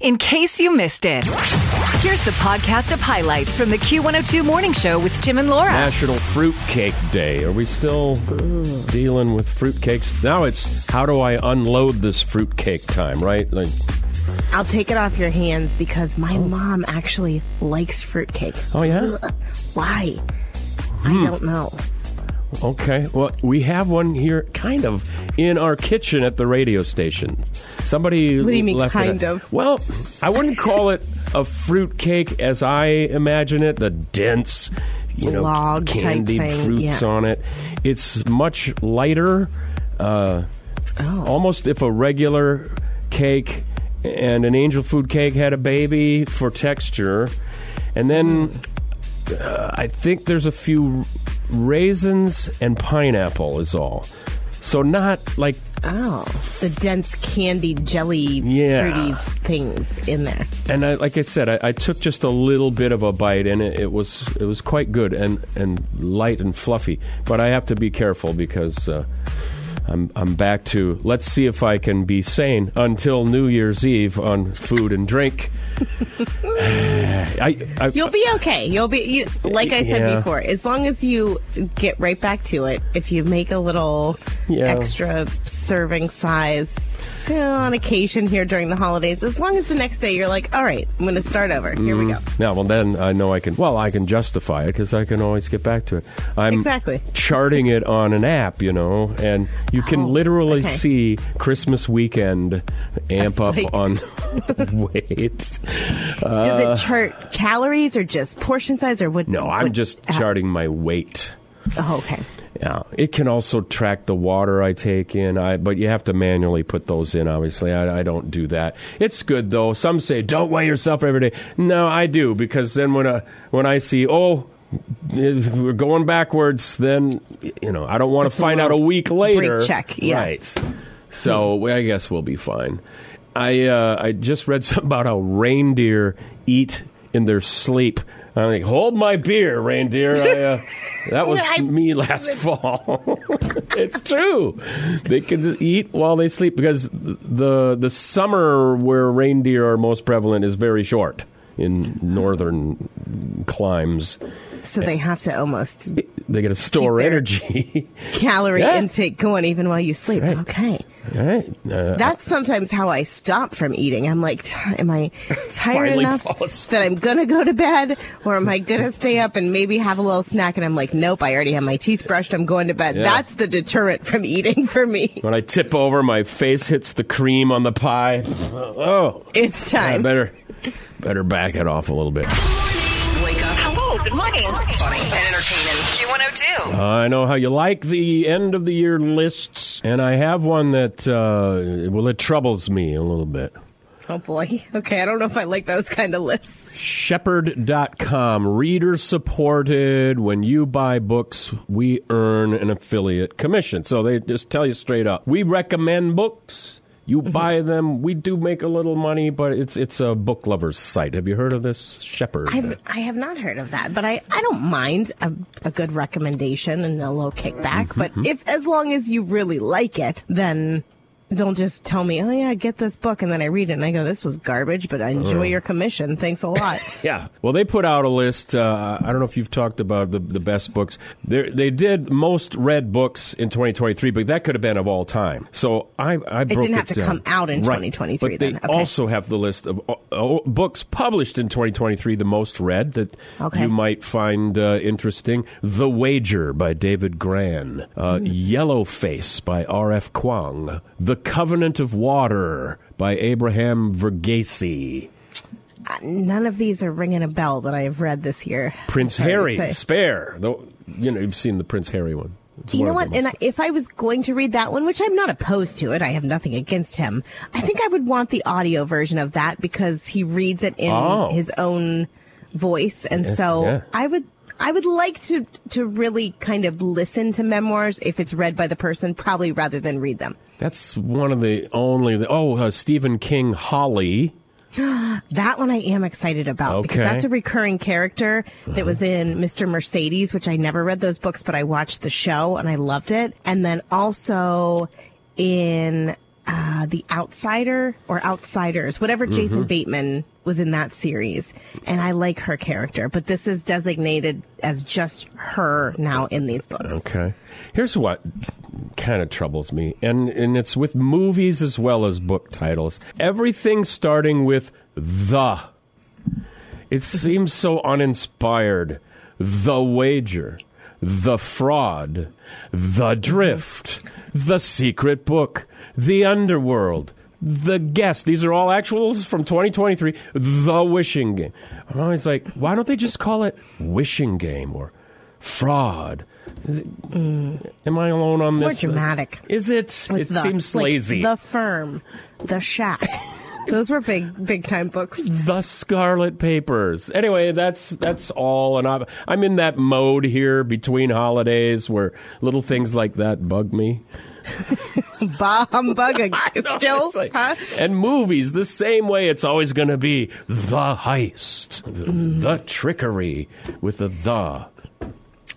In case you missed it, here's the podcast of highlights from the Q102 Morning Show with Tim and Laura. National Fruitcake Day. Are we still dealing with fruitcakes? Now it's how do I unload this fruitcake time, right? Like, I'll take it off your hands because my oh. mom actually likes fruitcake. oh yeah, Ugh, Why? I hmm. don't know. Okay. Well, we have one here, kind of, in our kitchen at the radio station. Somebody. What do you mean, left kind of? Well, I wouldn't call it a fruit cake as I imagine it. The dense, you know, Log candied fruits yeah. on it. It's much lighter. Uh, Oh. almost if a regular cake and an angel food cake had a baby for texture. And then uh, I think there's a few raisins and pineapple is all. So not like Oh, the dense candied jelly Yeah. fruity things in there. and I, like I said, I, I took just a little bit of a bite, and it, it was it was quite good and, and light and fluffy. But I have to be careful because uh, I'm I'm back to let's see if I can be sane until New Year's Eve on food and drink. I, I, You'll be okay. You'll be you, like I said Yeah. before. As long as you get right back to it. If you make a little Yeah. extra serving size you know, on occasion here during the holidays, as long as the next day you're like, all right, I'm going to start over. Here we mm-hmm. go. Now, well, then I know I can. Well, I can justify it because I can always get back to it. I'm Exactly. charting it on an app, you know, and you can Oh, literally okay. see Christmas weekend amp up spike. on weight. Uh, Does it chart calories or just portion size or what? no, I'm just how- charting my weight. Oh, okay. Yeah, it can also track the water I take in. I but you have to manually put those in. Obviously, I, I don't do that. It's good though. Some say don't weigh yourself every day. No, I do because then when I when I see oh we're going backwards, then you know I don't want to find out a week later. check, yeah. Right. So I guess we'll be fine. I uh, I just read something about how reindeer eat in their sleep. I'm like, hold my beer, reindeer. I, uh, that was I- me last fall. it's true. They can eat while they sleep because the the summer where reindeer are most prevalent is very short in northern climes. So they have to almost They got to store energy. calorie Yeah. intake going even while you sleep. right. Okay. All right. Uh, That's sometimes how I stop from eating. I'm like, "T- am I tired enough that I'm gonna go to bed, or am I gonna stay up and maybe have a little snack? And I'm like, nope, I already have my teeth brushed. I'm going to bed. Yeah. That's the deterrent from eating for me. when I tip over, my face hits the cream on the pie. Oh, It's time. better better back it off a little bit. Wake up. Good morning. Funny and entertaining. Q102. I know how you like the end of the year lists, and I have one that uh, well, it troubles me a little bit. Oh boy. Okay, I don't know if I like those kind of lists. Shepherd.com, reader supported. When you buy books, we earn an affiliate commission. So they just tell you straight up we recommend books. You mm-hmm. buy them. We do make a little money, but it's it's a book lover's site. Have you heard of this Shepherd? I've, I have not heard of that, but I, I don't mind a, a good recommendation and a little kickback. But mm-hmm. if as long as you really like it, then don't just tell me, oh yeah, get this book, and then I read it and I go, this was garbage, but I enjoy your commission. Thanks a lot. Yeah. Well, they put out a list. Uh, I don't know if you've talked about the, the best books. They they did most read books in 2023, but that could have been of all time. So I I broke didn't have to down. come out in Right. 2023 But they. Okay. also have the list of uh, uh, books published in 2023, the most read that Okay. you might find uh, interesting. The Wager by David Grann. Uh, Yellow Face by R.F. Kuang. The Covenant of Water by Abraham Verghese. Uh, none of these are ringing a bell that I have read this year. Prince Harry. Spare. Though you know you've seen the Prince Harry one. It's You know what? And I, if I was going to read that one, which I'm not opposed to it, I have nothing against him. I think I would want the audio version of that because he reads it in Oh. his own voice, and so yeah. I would. I would like to to really kind of listen to memoirs if it's read by the person, probably rather than read them. That's one of the only. The, oh, uh, Stephen King, Holly. That one I am excited about because that's a recurring character that was in Mr. Mercedes, which I never read those books, but I watched the show and I loved it. And then also in uh, The Outsider or Outsiders, whatever Jason Bateman was in that series. And I like her character, but this is designated as just her now in these books. Okay. Here's what kind of troubles me, and and it's with movies as well as book titles. Everything starting with the. It seems so uninspired. The wager, the fraud, the drift, the secret book, the underworld, the guest. These are all actuals from 2023. The wishing game. I'm always like, why don't they just call it wishing game or fraud? Mm. Am I alone on this? More dramatic. Is it? with It the- seems like lazy. The Firm, The Shack. Those were big, big time books. the Scarlet Papers. Anyway, that's that's all, and I'm, I'm in that mode here between holidays where little things like that bug me. Humbug. Still, like- huh? And movies the same way. It's always going to be the heist, the, the trickery with the the.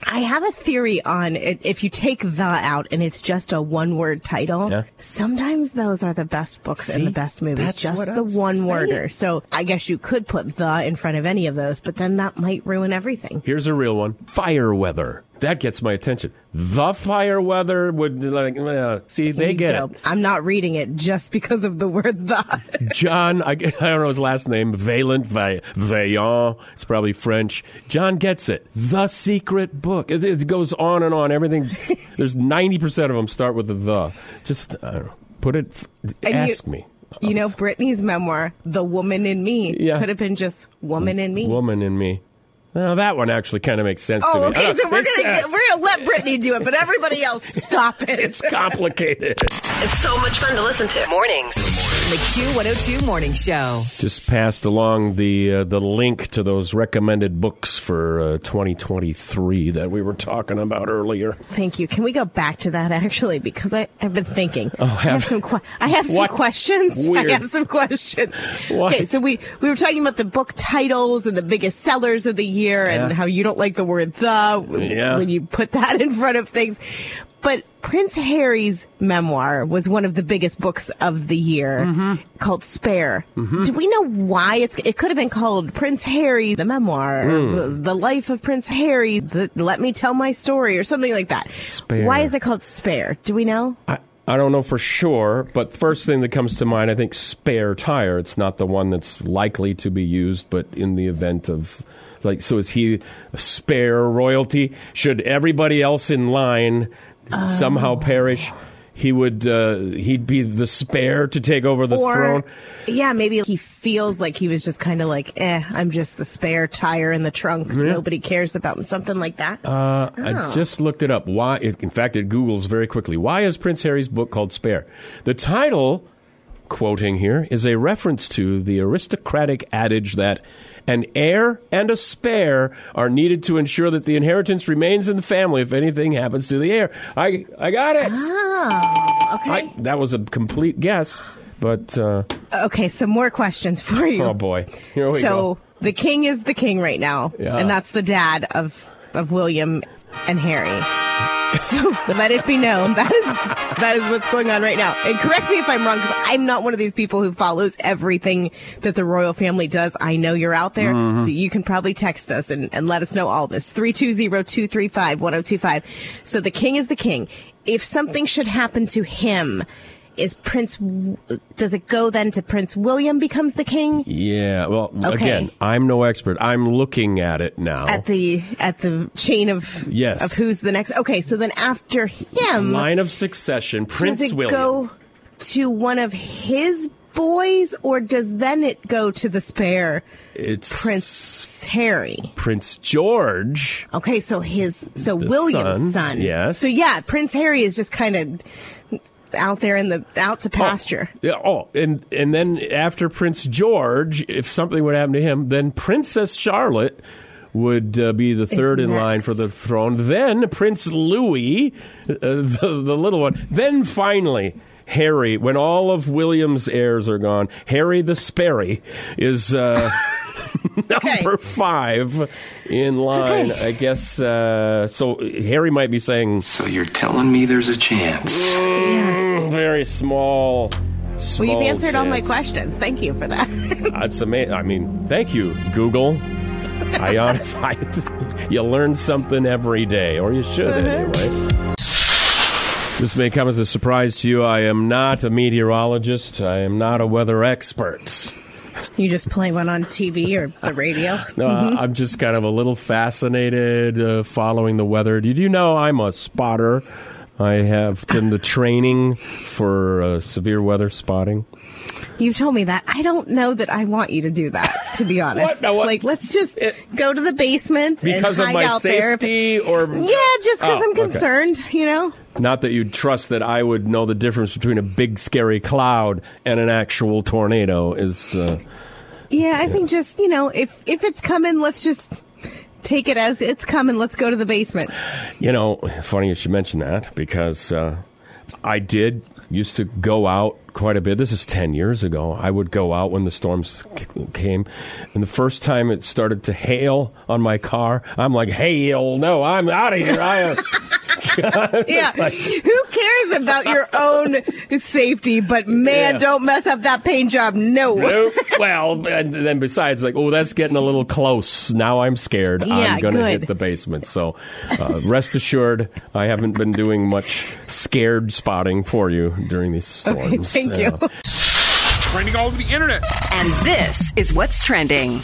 I have a theory on it. If you take the out and it's just a one word title, Yeah. sometimes those are the best books and the best movies. Just the I'm one worder. So I guess you could put the in front of any of those, but then that might ruin everything. Here's a real one: fire weather. That gets my attention. The fire weather would like uh, see they get know, it. I'm not reading it just because of the word the. John, I, I don't know his last name, Valent Va- Vaillant. It's probably French. John gets it. The secret book. It, it goes on and on. Everything. There's 90% of them start with the the. Just, I don't know. Put it, And you- ask me. You know, Brittany's memoir, The Woman in Me, Yeah. could have been just Woman in Me. Woman in me. Now, that one actually kind of makes sense to Oh, me. Okay. So we're gonna uh, we're gonna let Brittany do it, but everybody else stop it. It's complicated. It's so much fun to listen to. Mornings. The Q102 Morning Show. Just passed along the uh, the link to those recommended books for uh, 2023 that we were talking about earlier. Thank you. Can we go back to that actually? Because I have been thinking. I have- have some. Que- I have some What? questions. Weird. I have some questions. What? Okay, so we we were talking about the book titles and the biggest sellers of the year, and how you don't like the word the w- Yeah. when you put that in front of things. But Prince Harry's memoir was one of the biggest books of the year, Mm-hmm. called Spare. Do we know why it's? It could have been called Prince Harry, the memoir, Hmm. the, life of Prince Harry. The, Let me tell my story, or something like that. Spare. Why is it called Spare? Do we know? I, I don't know for sure, but first thing that comes to mind, I think spare tire. It's not the one that's likely to be used, but in the event of like, so is he a spare royalty? Should everybody else in line somehow perish? He would. Uh, he'd be the spare to take over the or throne. yeah, maybe he feels like he was just kind of like, eh, I'm just the spare tire in the trunk. Nobody cares about me. Something like that. Uh, Oh. I just looked it up. Why? It, in fact, it Google's very quickly. Why is Prince Harry's book called Spare? The title, quoting here, is a reference to the aristocratic adage that an heir and a spare are needed to ensure that the inheritance remains in the family if anything happens to the heir. I I got it. oh, okay. I, that was a complete guess, but uh, okay, some more questions for you. oh boy, here we so go. the king is the king right now, Yeah. and that's the dad of of William and Harry. So let it be known that is that is what's going on right now. And correct me if I'm wrong, because I'm not one of these people who follows everything that the royal family does. I know you're out there, Mm-hmm. so you can probably text us and, and let us know all this. 320-235-1025. So the king is the king. If something should happen to him, is Prince? Does it go then to Prince William becomes the king? Yeah. Well, Okay. again, I'm no expert. I'm looking at it now. at the at the chain of Yes. of who's the next. Okay, so then after him, Line of succession, Prince does it William. go to one of his boys, or does then it go to the spare It's Prince Harry? Prince George. Okay, so his so William's son, son. yes. So yeah, Prince Harry is just kind of out there in the out to pasture. Yeah. Oh, and and then after Prince George, if something would happen to him, then Princess Charlotte would uh, be the third in line for the throne. Then Prince Louis, uh, the, the little one. Then finally. Harry, when all of William's heirs are gone, Harry the Sperry is uh, number five in line. Okay. I guess. Uh, so Harry might be saying, So you're telling me there's a chance? Yeah. very small. Well, you've answered all my questions. Thank you for that. That's amazing. I mean, thank you, Google. I honestly, you learn something every day, or you should Uh-huh. anyway. This may come as a surprise to you. I am not a meteorologist. I am not a weather expert. you just play one on TV or the radio. No, I'm just kind of a little fascinated uh, following the weather. Did you know I'm a spotter? I have done the training for uh, severe weather spotting. You've told me that. I don't know that I want you to do that, to be honest. What? No, what? Like, let's just It- go to the basement Because and of hide my out there. safety, or Yeah, just because Oh, I'm okay. concerned, you know? Not that you'd trust that I would know the difference between a big scary cloud and an actual tornado is. Uh, Yeah, I think just, you know, if if it's coming, let's just take it as it's coming. Let's go to the basement. you know, funny you should mention that because uh, I did used to go out quite a bit. This is 10 years ago. I would go out when the storms came. And the first time it started to hail on my car, I'm like, hail, no, I'm out of here. I am. Yeah. Who cares about your own safety? But man, Yeah. don't mess up that paint job. No. Nope. well, and then besides, like, oh, that's getting a little close. Now I'm scared. Yeah, I'm going to hit the basement. So uh, rest assured, I haven't been doing much scared spotting for you during these storms. thank you. Uh, trending all over the internet. And this is what's trending.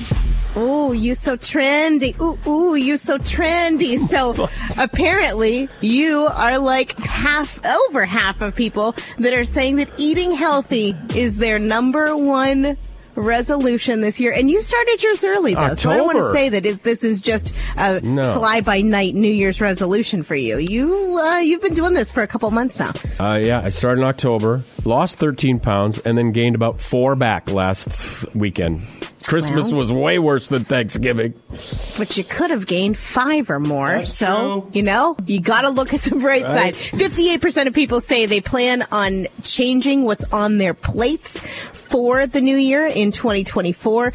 Ooh, you so trendy. Ooh, ooh, you so trendy. So apparently you are like half, over half of people that are saying that eating healthy is their number one resolution this year. And you started yours early though. So I don't want to say that it, this is just a No. fly by night New Year's resolution for you. You, uh, you've been doing this for a couple months now. Uh, yeah, I started in October, lost 13 pounds, and then gained about four back last weekend. Christmas Well. was way worse than Thanksgiving. But you could have gained five or more. That's so, true. you know, you got to look at the bright Right. side. 58% of people say they plan on changing what's on their plates for the new year in 2024.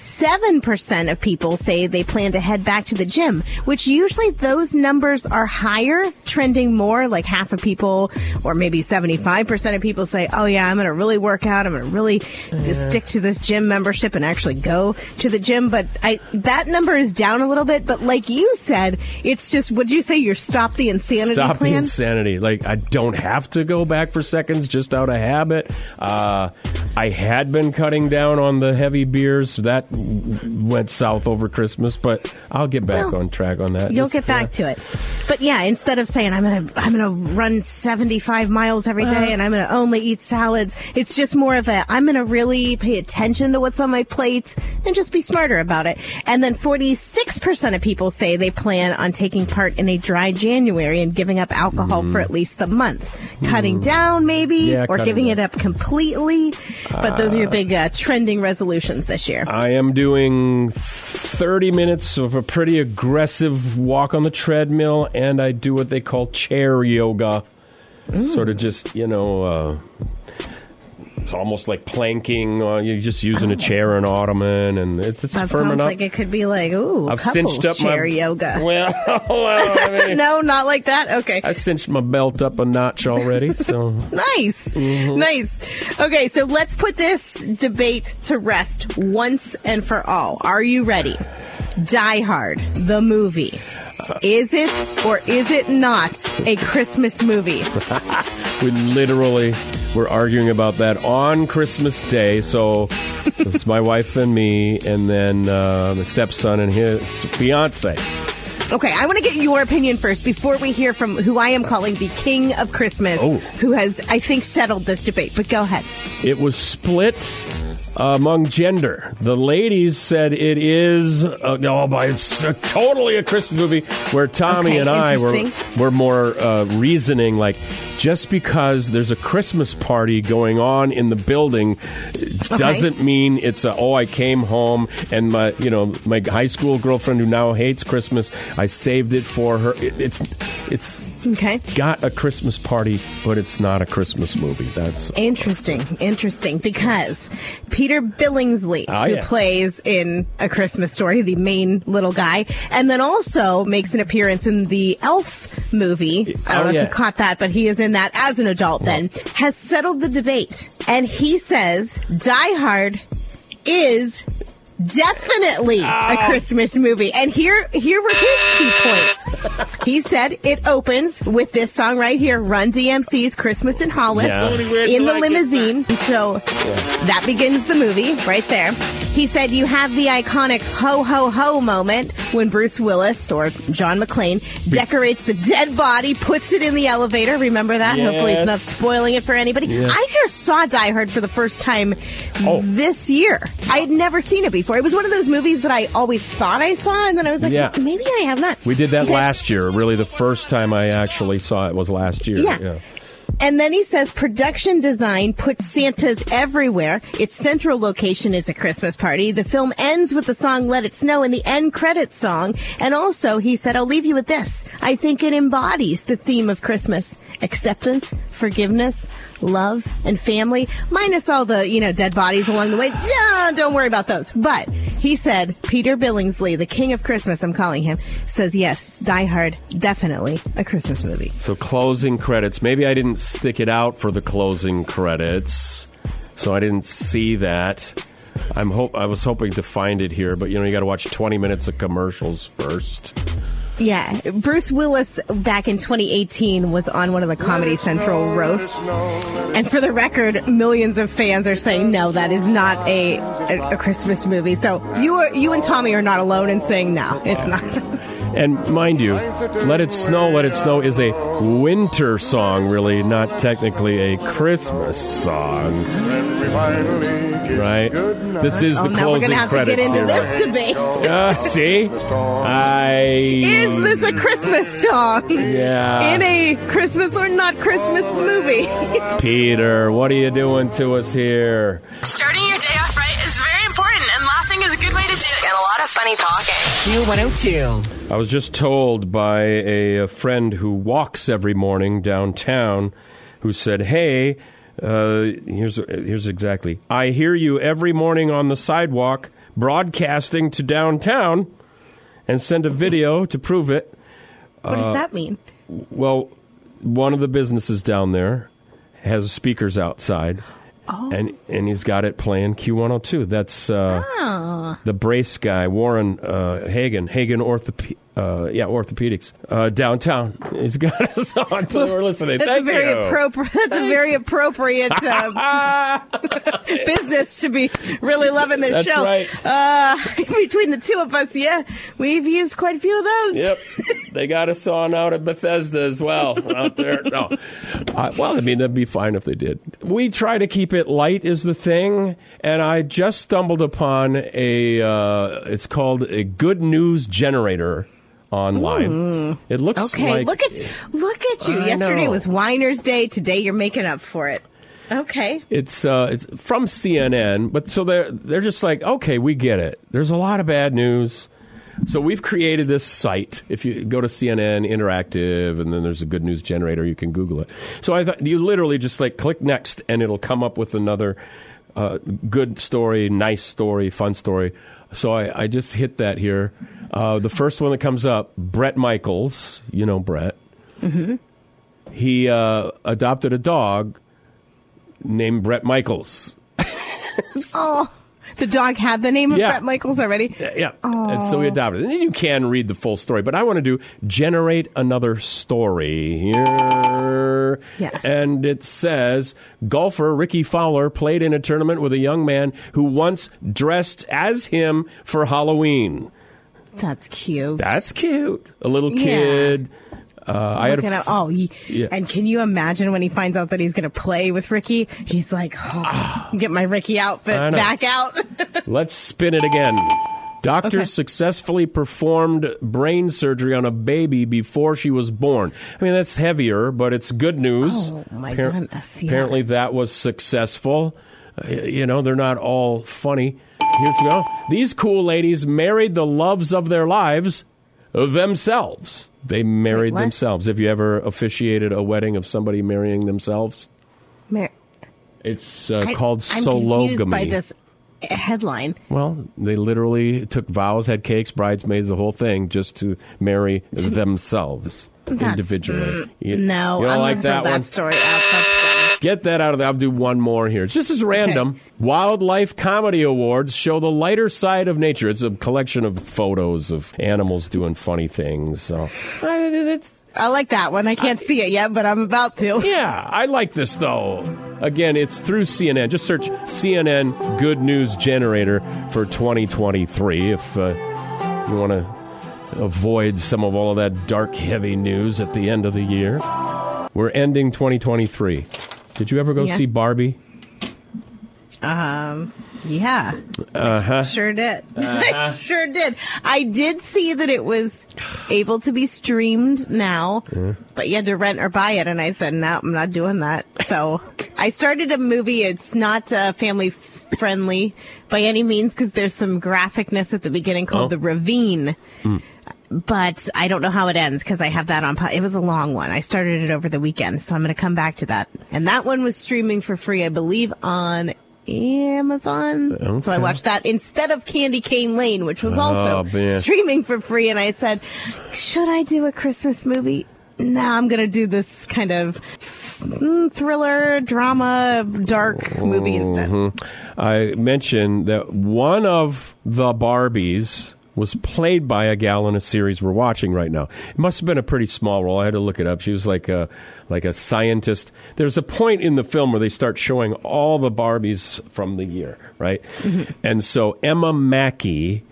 27% of people say they plan to head back to the gym, which usually those numbers are higher, trending more like half of people or maybe 75% of people say, oh yeah, I'm going to really work out. I'm going to really stick to this gym membership and actually go to the gym. But I, that number is down a little bit. But like you said, it's just, would you say you're stop the insanity Stop plan? the insanity. Like, I don't have to go back for seconds just out of habit. Uh, I had been cutting down on the heavy beers. That went south over Christmas, but I'll get back Well, on track on that. You'll get back uh, to it. But yeah, instead of saying I'm gonna I'm gonna run 75 miles every day and I'm gonna only eat salads, it's just more of a I'm gonna really pay attention to what's on my plate and just be smarter about it. And then 46% of people say they plan on taking part in a dry January and giving up alcohol for at least a month, cutting down maybe. Yeah, or giving it up completely. But those are your big uh, trending resolutions this year. I am doing 30 minutes of a pretty aggressive walk on the treadmill, and I do what they call chair yoga. Sort of just, you know, uh, it's almost like planking. Uh, you're just using a chair or an ottoman, and it's, it's That firming sounds up. like it could be like, ooh, I've cinched up chair my yoga. Well, well, I mean, no, not like that. Okay. I cinched my belt up a notch already, so Nice. Mm-hmm. Nice. Okay, so let's put this debate to rest once and for all. Are you ready? Die Hard, the movie. Is it or is it not a Christmas movie? we literally were arguing about that on Christmas Day. So it's my wife and me, and then uh, my stepson and his fiance. Okay, I want to get your opinion first before we hear from who I am calling the King of Christmas, Oh. who has, I think, settled this debate. But go ahead. It was split among gender. The ladies said it is uh, no, but it's uh totally a Christmas movie. Where Tommy Okay, and I were were more uh, reasoning like. Just because there's a Christmas party going on in the building doesn't mean it's a oh I came home and my you know my high school girlfriend who now hates Christmas I saved it for her. It, it's it's Okay. got a Christmas party, but it's not a Christmas movie. That's Interesting, interesting, because Peter Billingsley, Oh, who yeah. plays in A Christmas Story, the main little guy, and then also makes an appearance in the Elf movie. I don't Oh, know yeah. if you caught that, but he is in that as an adult then, has settled the debate. And he says Die Hard is definitely a Christmas movie. And here, here were his key points. He said it opens with this song right here, Run DMC's Christmas in Hollis Yeah. in the limousine. So that begins the movie right there. He said you have the iconic ho ho ho moment when Bruce Willis or John McClane decorates the dead body, puts it in the elevator. Remember that? Hopefully it's not spoiling it for anybody. Yeah. I just saw Die Hard for the first time Oh. this year. I had never seen it before. It was one of those movies that I always thought I saw, and then I was like, Yeah. maybe I have not. we did that last year. Really, the first time I actually saw it was last year. Yeah. And then he says production design puts Santas everywhere. Its central location is a Christmas party. The film ends with the song Let It Snow in the end credits song. And also, he said, I'll leave you with this. I think it embodies the theme of Christmas. Acceptance, forgiveness, love, and family, minus all the, you know, dead bodies along the way. Don't worry about those. But he said, Peter Billingsley, the king of Christmas, I'm calling him, says, yes, Die Hard, definitely a Christmas movie. So closing credits. Maybe I didn't stick it out for the closing credits, so I didn't see that. I'm hope I was hoping to find it here, but you know you got to watch 20 minutes of commercials first. Yeah, Bruce Willis back in 2018 was on one of the Comedy Central roasts, and for the record, millions of fans are saying no, that is not a a, a Christmas movie. So you are you and Tommy are not alone in saying no, it's not. And mind you, "Let It Snow, Let It Snow" is a winter song, really, not technically a Christmas song, right? This is oh, the now we're gonna have to get into here. this debate. Uh, see, I Is this a Christmas song yeah. in a Christmas or not Christmas movie? Peter, what are you doing to us here? Starting your day off right is very important, and laughing is a good way to do it. And a lot of funny talking. Q102. I was just told by a, a friend who walks every morning downtown who said, Hey, uh, here's, here's exactly. I hear you every morning on the sidewalk broadcasting to downtown and send a video to prove it. what does that mean? Well, one of the businesses down there has speakers outside. And and he's got it playing Q102. That's uh, the brace guy, Warren uh, Hagen, Hagen Orthop- uh, yeah, orthopedics uh, downtown. He's got us on, so we're listening. That's Thank a very you. appropriate. That's a very appropriate uh, business to be really loving this That's show. right. Uh, between the two of us, yeah, we've used quite a few of those. Yep, they got us on out at Bethesda as well out there. No, well, I mean that'd be fine if they did. We try to keep it light, is the thing, and I just stumbled upon a. Uh, it's called a good news generator online. It looks Okay, like look at look at you. I Yesterday know. was Whiner's Day. Today you're making up for it. Okay. It's uh, it's from CNN, but so they're they're just like, okay, we get it. There's a lot of bad news. So we've created this site. If you go to CNN Interactive, and then there's a good news generator, you can Google it. So I thought you literally just like click next, and it'll come up with another uh, good story, nice story, fun story. So I, I just hit that here. Uh, the first one that comes up, Bret Michaels. You know Bret. Mm-hmm. He uh, adopted a dog named Bret Michaels. Oh, the dog had the name of Yeah. Bret Michaels already. Yeah. And so we adopted. And then you can read the full story, but I want to do generate another story here. Yes. And it says golfer Rickie Fowler played in a tournament with a young man who once dressed as him for Halloween. That's cute. That's cute. A little Yeah. Uh, I had a, oh, he, Yeah. and can you imagine when he finds out that he's going to play with Rickie? He's like, oh, get my Rickie outfit back out. Let's spin it again. Doctors Okay. successfully performed brain surgery on a baby before she was born. I mean, that's heavier, but it's good news. Oh, my goodness, yeah. Apparently, that was successful. Uh, you know, they're not all funny. Here's go. These cool ladies married the loves of their lives themselves. They married what? themselves. Have you ever officiated a wedding of somebody marrying themselves? Mar- It's uh, I- called I'm sologamy. confused by this headline. Well, they literally took vows, had cakes, bridesmaids, the whole thing, just to marry themselves That's- individually. mm, You- no, you don't I'm like that that story out. That's. Get that out of there. I'll do one more here. It's just as random. Wildlife Comedy Awards show the lighter side of nature. It's a collection of photos of animals doing funny things. So, I- it's, I like that one. I can't see it yet, but I'm about to. yeah, I like this though. Again, it's through CNN. Just search CNN Good News Generator for 2023 if uh, you want to avoid some of all of that dark, heavy news at the end of the year. We're ending 2023. Did you ever go Yeah. see Barbie? Um, yeah, Uh-huh. sure did. I sure did. I did see that it was able to be streamed now, but you had to rent or buy it, and I said, no, I'm not doing that. So I started a movie. It's not a family friendly by any means because there's some graphicness at the beginning called Oh. The Ravine. Hmm. But I don't know how it ends because I have that on. It was a long one. I started it over the weekend, so I'm going to come back to that. And that one was streaming for free, I believe, on Amazon. So I watched that instead of Candy Cane Lane, which was oh, also Oh, streaming for free. And I said, should I do a Christmas movie? No, I'm going to do this kind of mm, thriller, drama, dark movie instead. Mm-hmm. I mentioned that one of the Barbies was played by a gal in a series we're watching right now. It must have been a pretty small role. I had to look it up. She was like a like a scientist. There's a point in the film where they start showing all the Barbies from the year, right? And so Emma Mackey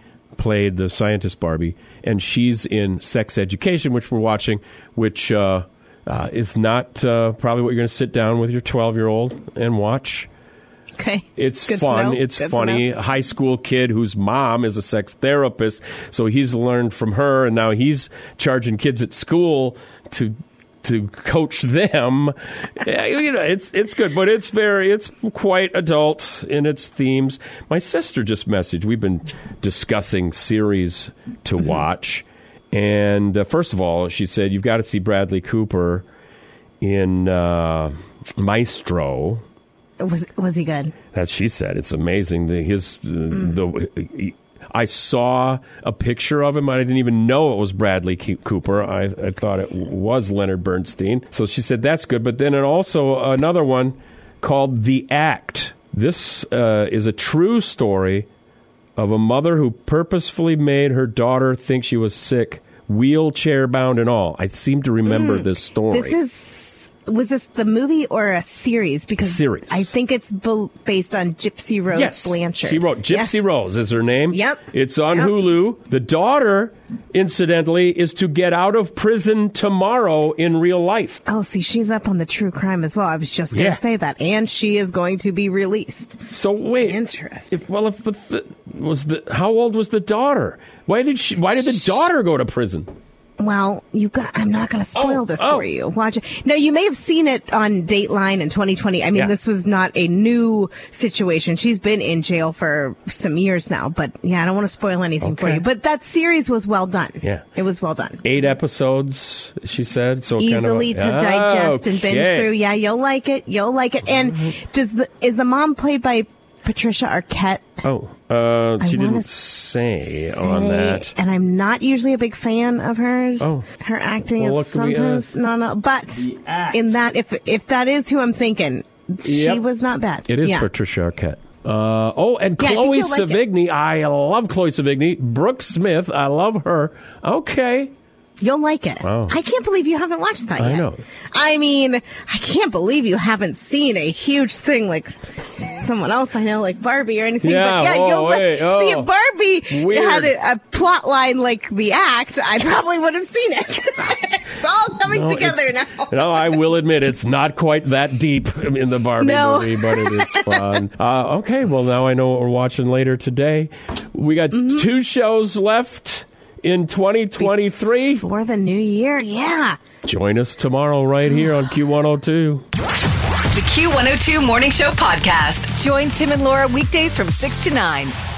played the scientist Barbie, and she's in Sex Education, which we're watching, which uh, uh, is not uh, probably what you're going to sit down with your 12 year old and watch. Okay. It's Good fun. It's Good funny. High school kid whose mom is a sex therapist, so he's learned from her, and now he's charging kids at school to to coach them. You know, it's it's good, but it's very it's quite adult in its themes. My sister just messaged. We've been discussing series to Mm-hmm. watch, and uh, first of all, she said you've got to see Bradley Cooper in uh, Maestro. Was, was he good? That she said it's amazing. The, his uh, the I saw a picture of him. I didn't even know it was Bradley Cooper. I, I thought it was Leonard Bernstein. So she said that's good. But then it also another one called The Act. This uh, is a true story of a mother who purposefully made her daughter think she was sick, wheelchair bound and all. I seem to remember this story. This is was this the movie or a series? Because Series. I think it's bel- based on Gypsy Rose yes, Blanchard. she wrote Gypsy Yes. Rose is her name. Yep. It's on Yep. Hulu. The daughter, incidentally, is to get out of prison tomorrow in real life. Oh, see, she's up on the true crime as well. I was just going to Yeah. say that, and she is going to be released. So wait, Interesting. If, well, if the, the was the how old was the daughter? Why did she? Why did the daughter go to prison? Well, you got. I'm not going to oh, spoil Oh, this oh. for you. Watch it. Now, you may have seen it on Dateline in 2020. I mean, Yeah. this was not a new situation. She's been in jail for some years now. But yeah, I don't want to spoil anything for you. But that series was well done. Yeah. it was well done. Eight episodes, she said. So Easily kind of, to digest and binge through. Yeah, you'll like it. You'll like it. And mm-hmm. does the is the mom played by Patricia Arquette? Oh, uh, she didn't say on that. And I'm not usually a big fan of hers. Oh. Her acting Well, is what can we, uh, sometimes no, no. But in that, if if that is who I'm thinking, she Yep. was not bad. It is yeah. Patricia Arquette. Uh, oh, and Yeah, Chloe you'll like it. Savigny. I love Chloe Sevigny. Brooke Smith. I love her. Okay. You'll like it. Wow. I can't believe you haven't watched that I yet. I know. I mean, I can't believe you haven't seen a huge thing like someone else I know, like Barbie or anything. Yeah, but yeah, whoa, you'll wait, like, see oh. if Barbie Weird. had a, a plot line like the act, I probably would have seen it. it's all coming No, together now. no, I will admit it's not quite that deep in the Barbie No. movie, but it is fun. uh, okay, well now I know what we're watching later today. We got Mm-hmm. two shows left in 2023. For the new year, yeah. Join us tomorrow right here on Q102. The Q102 Morning Show podcast. Join Tim and Laura weekdays from 6 to 9.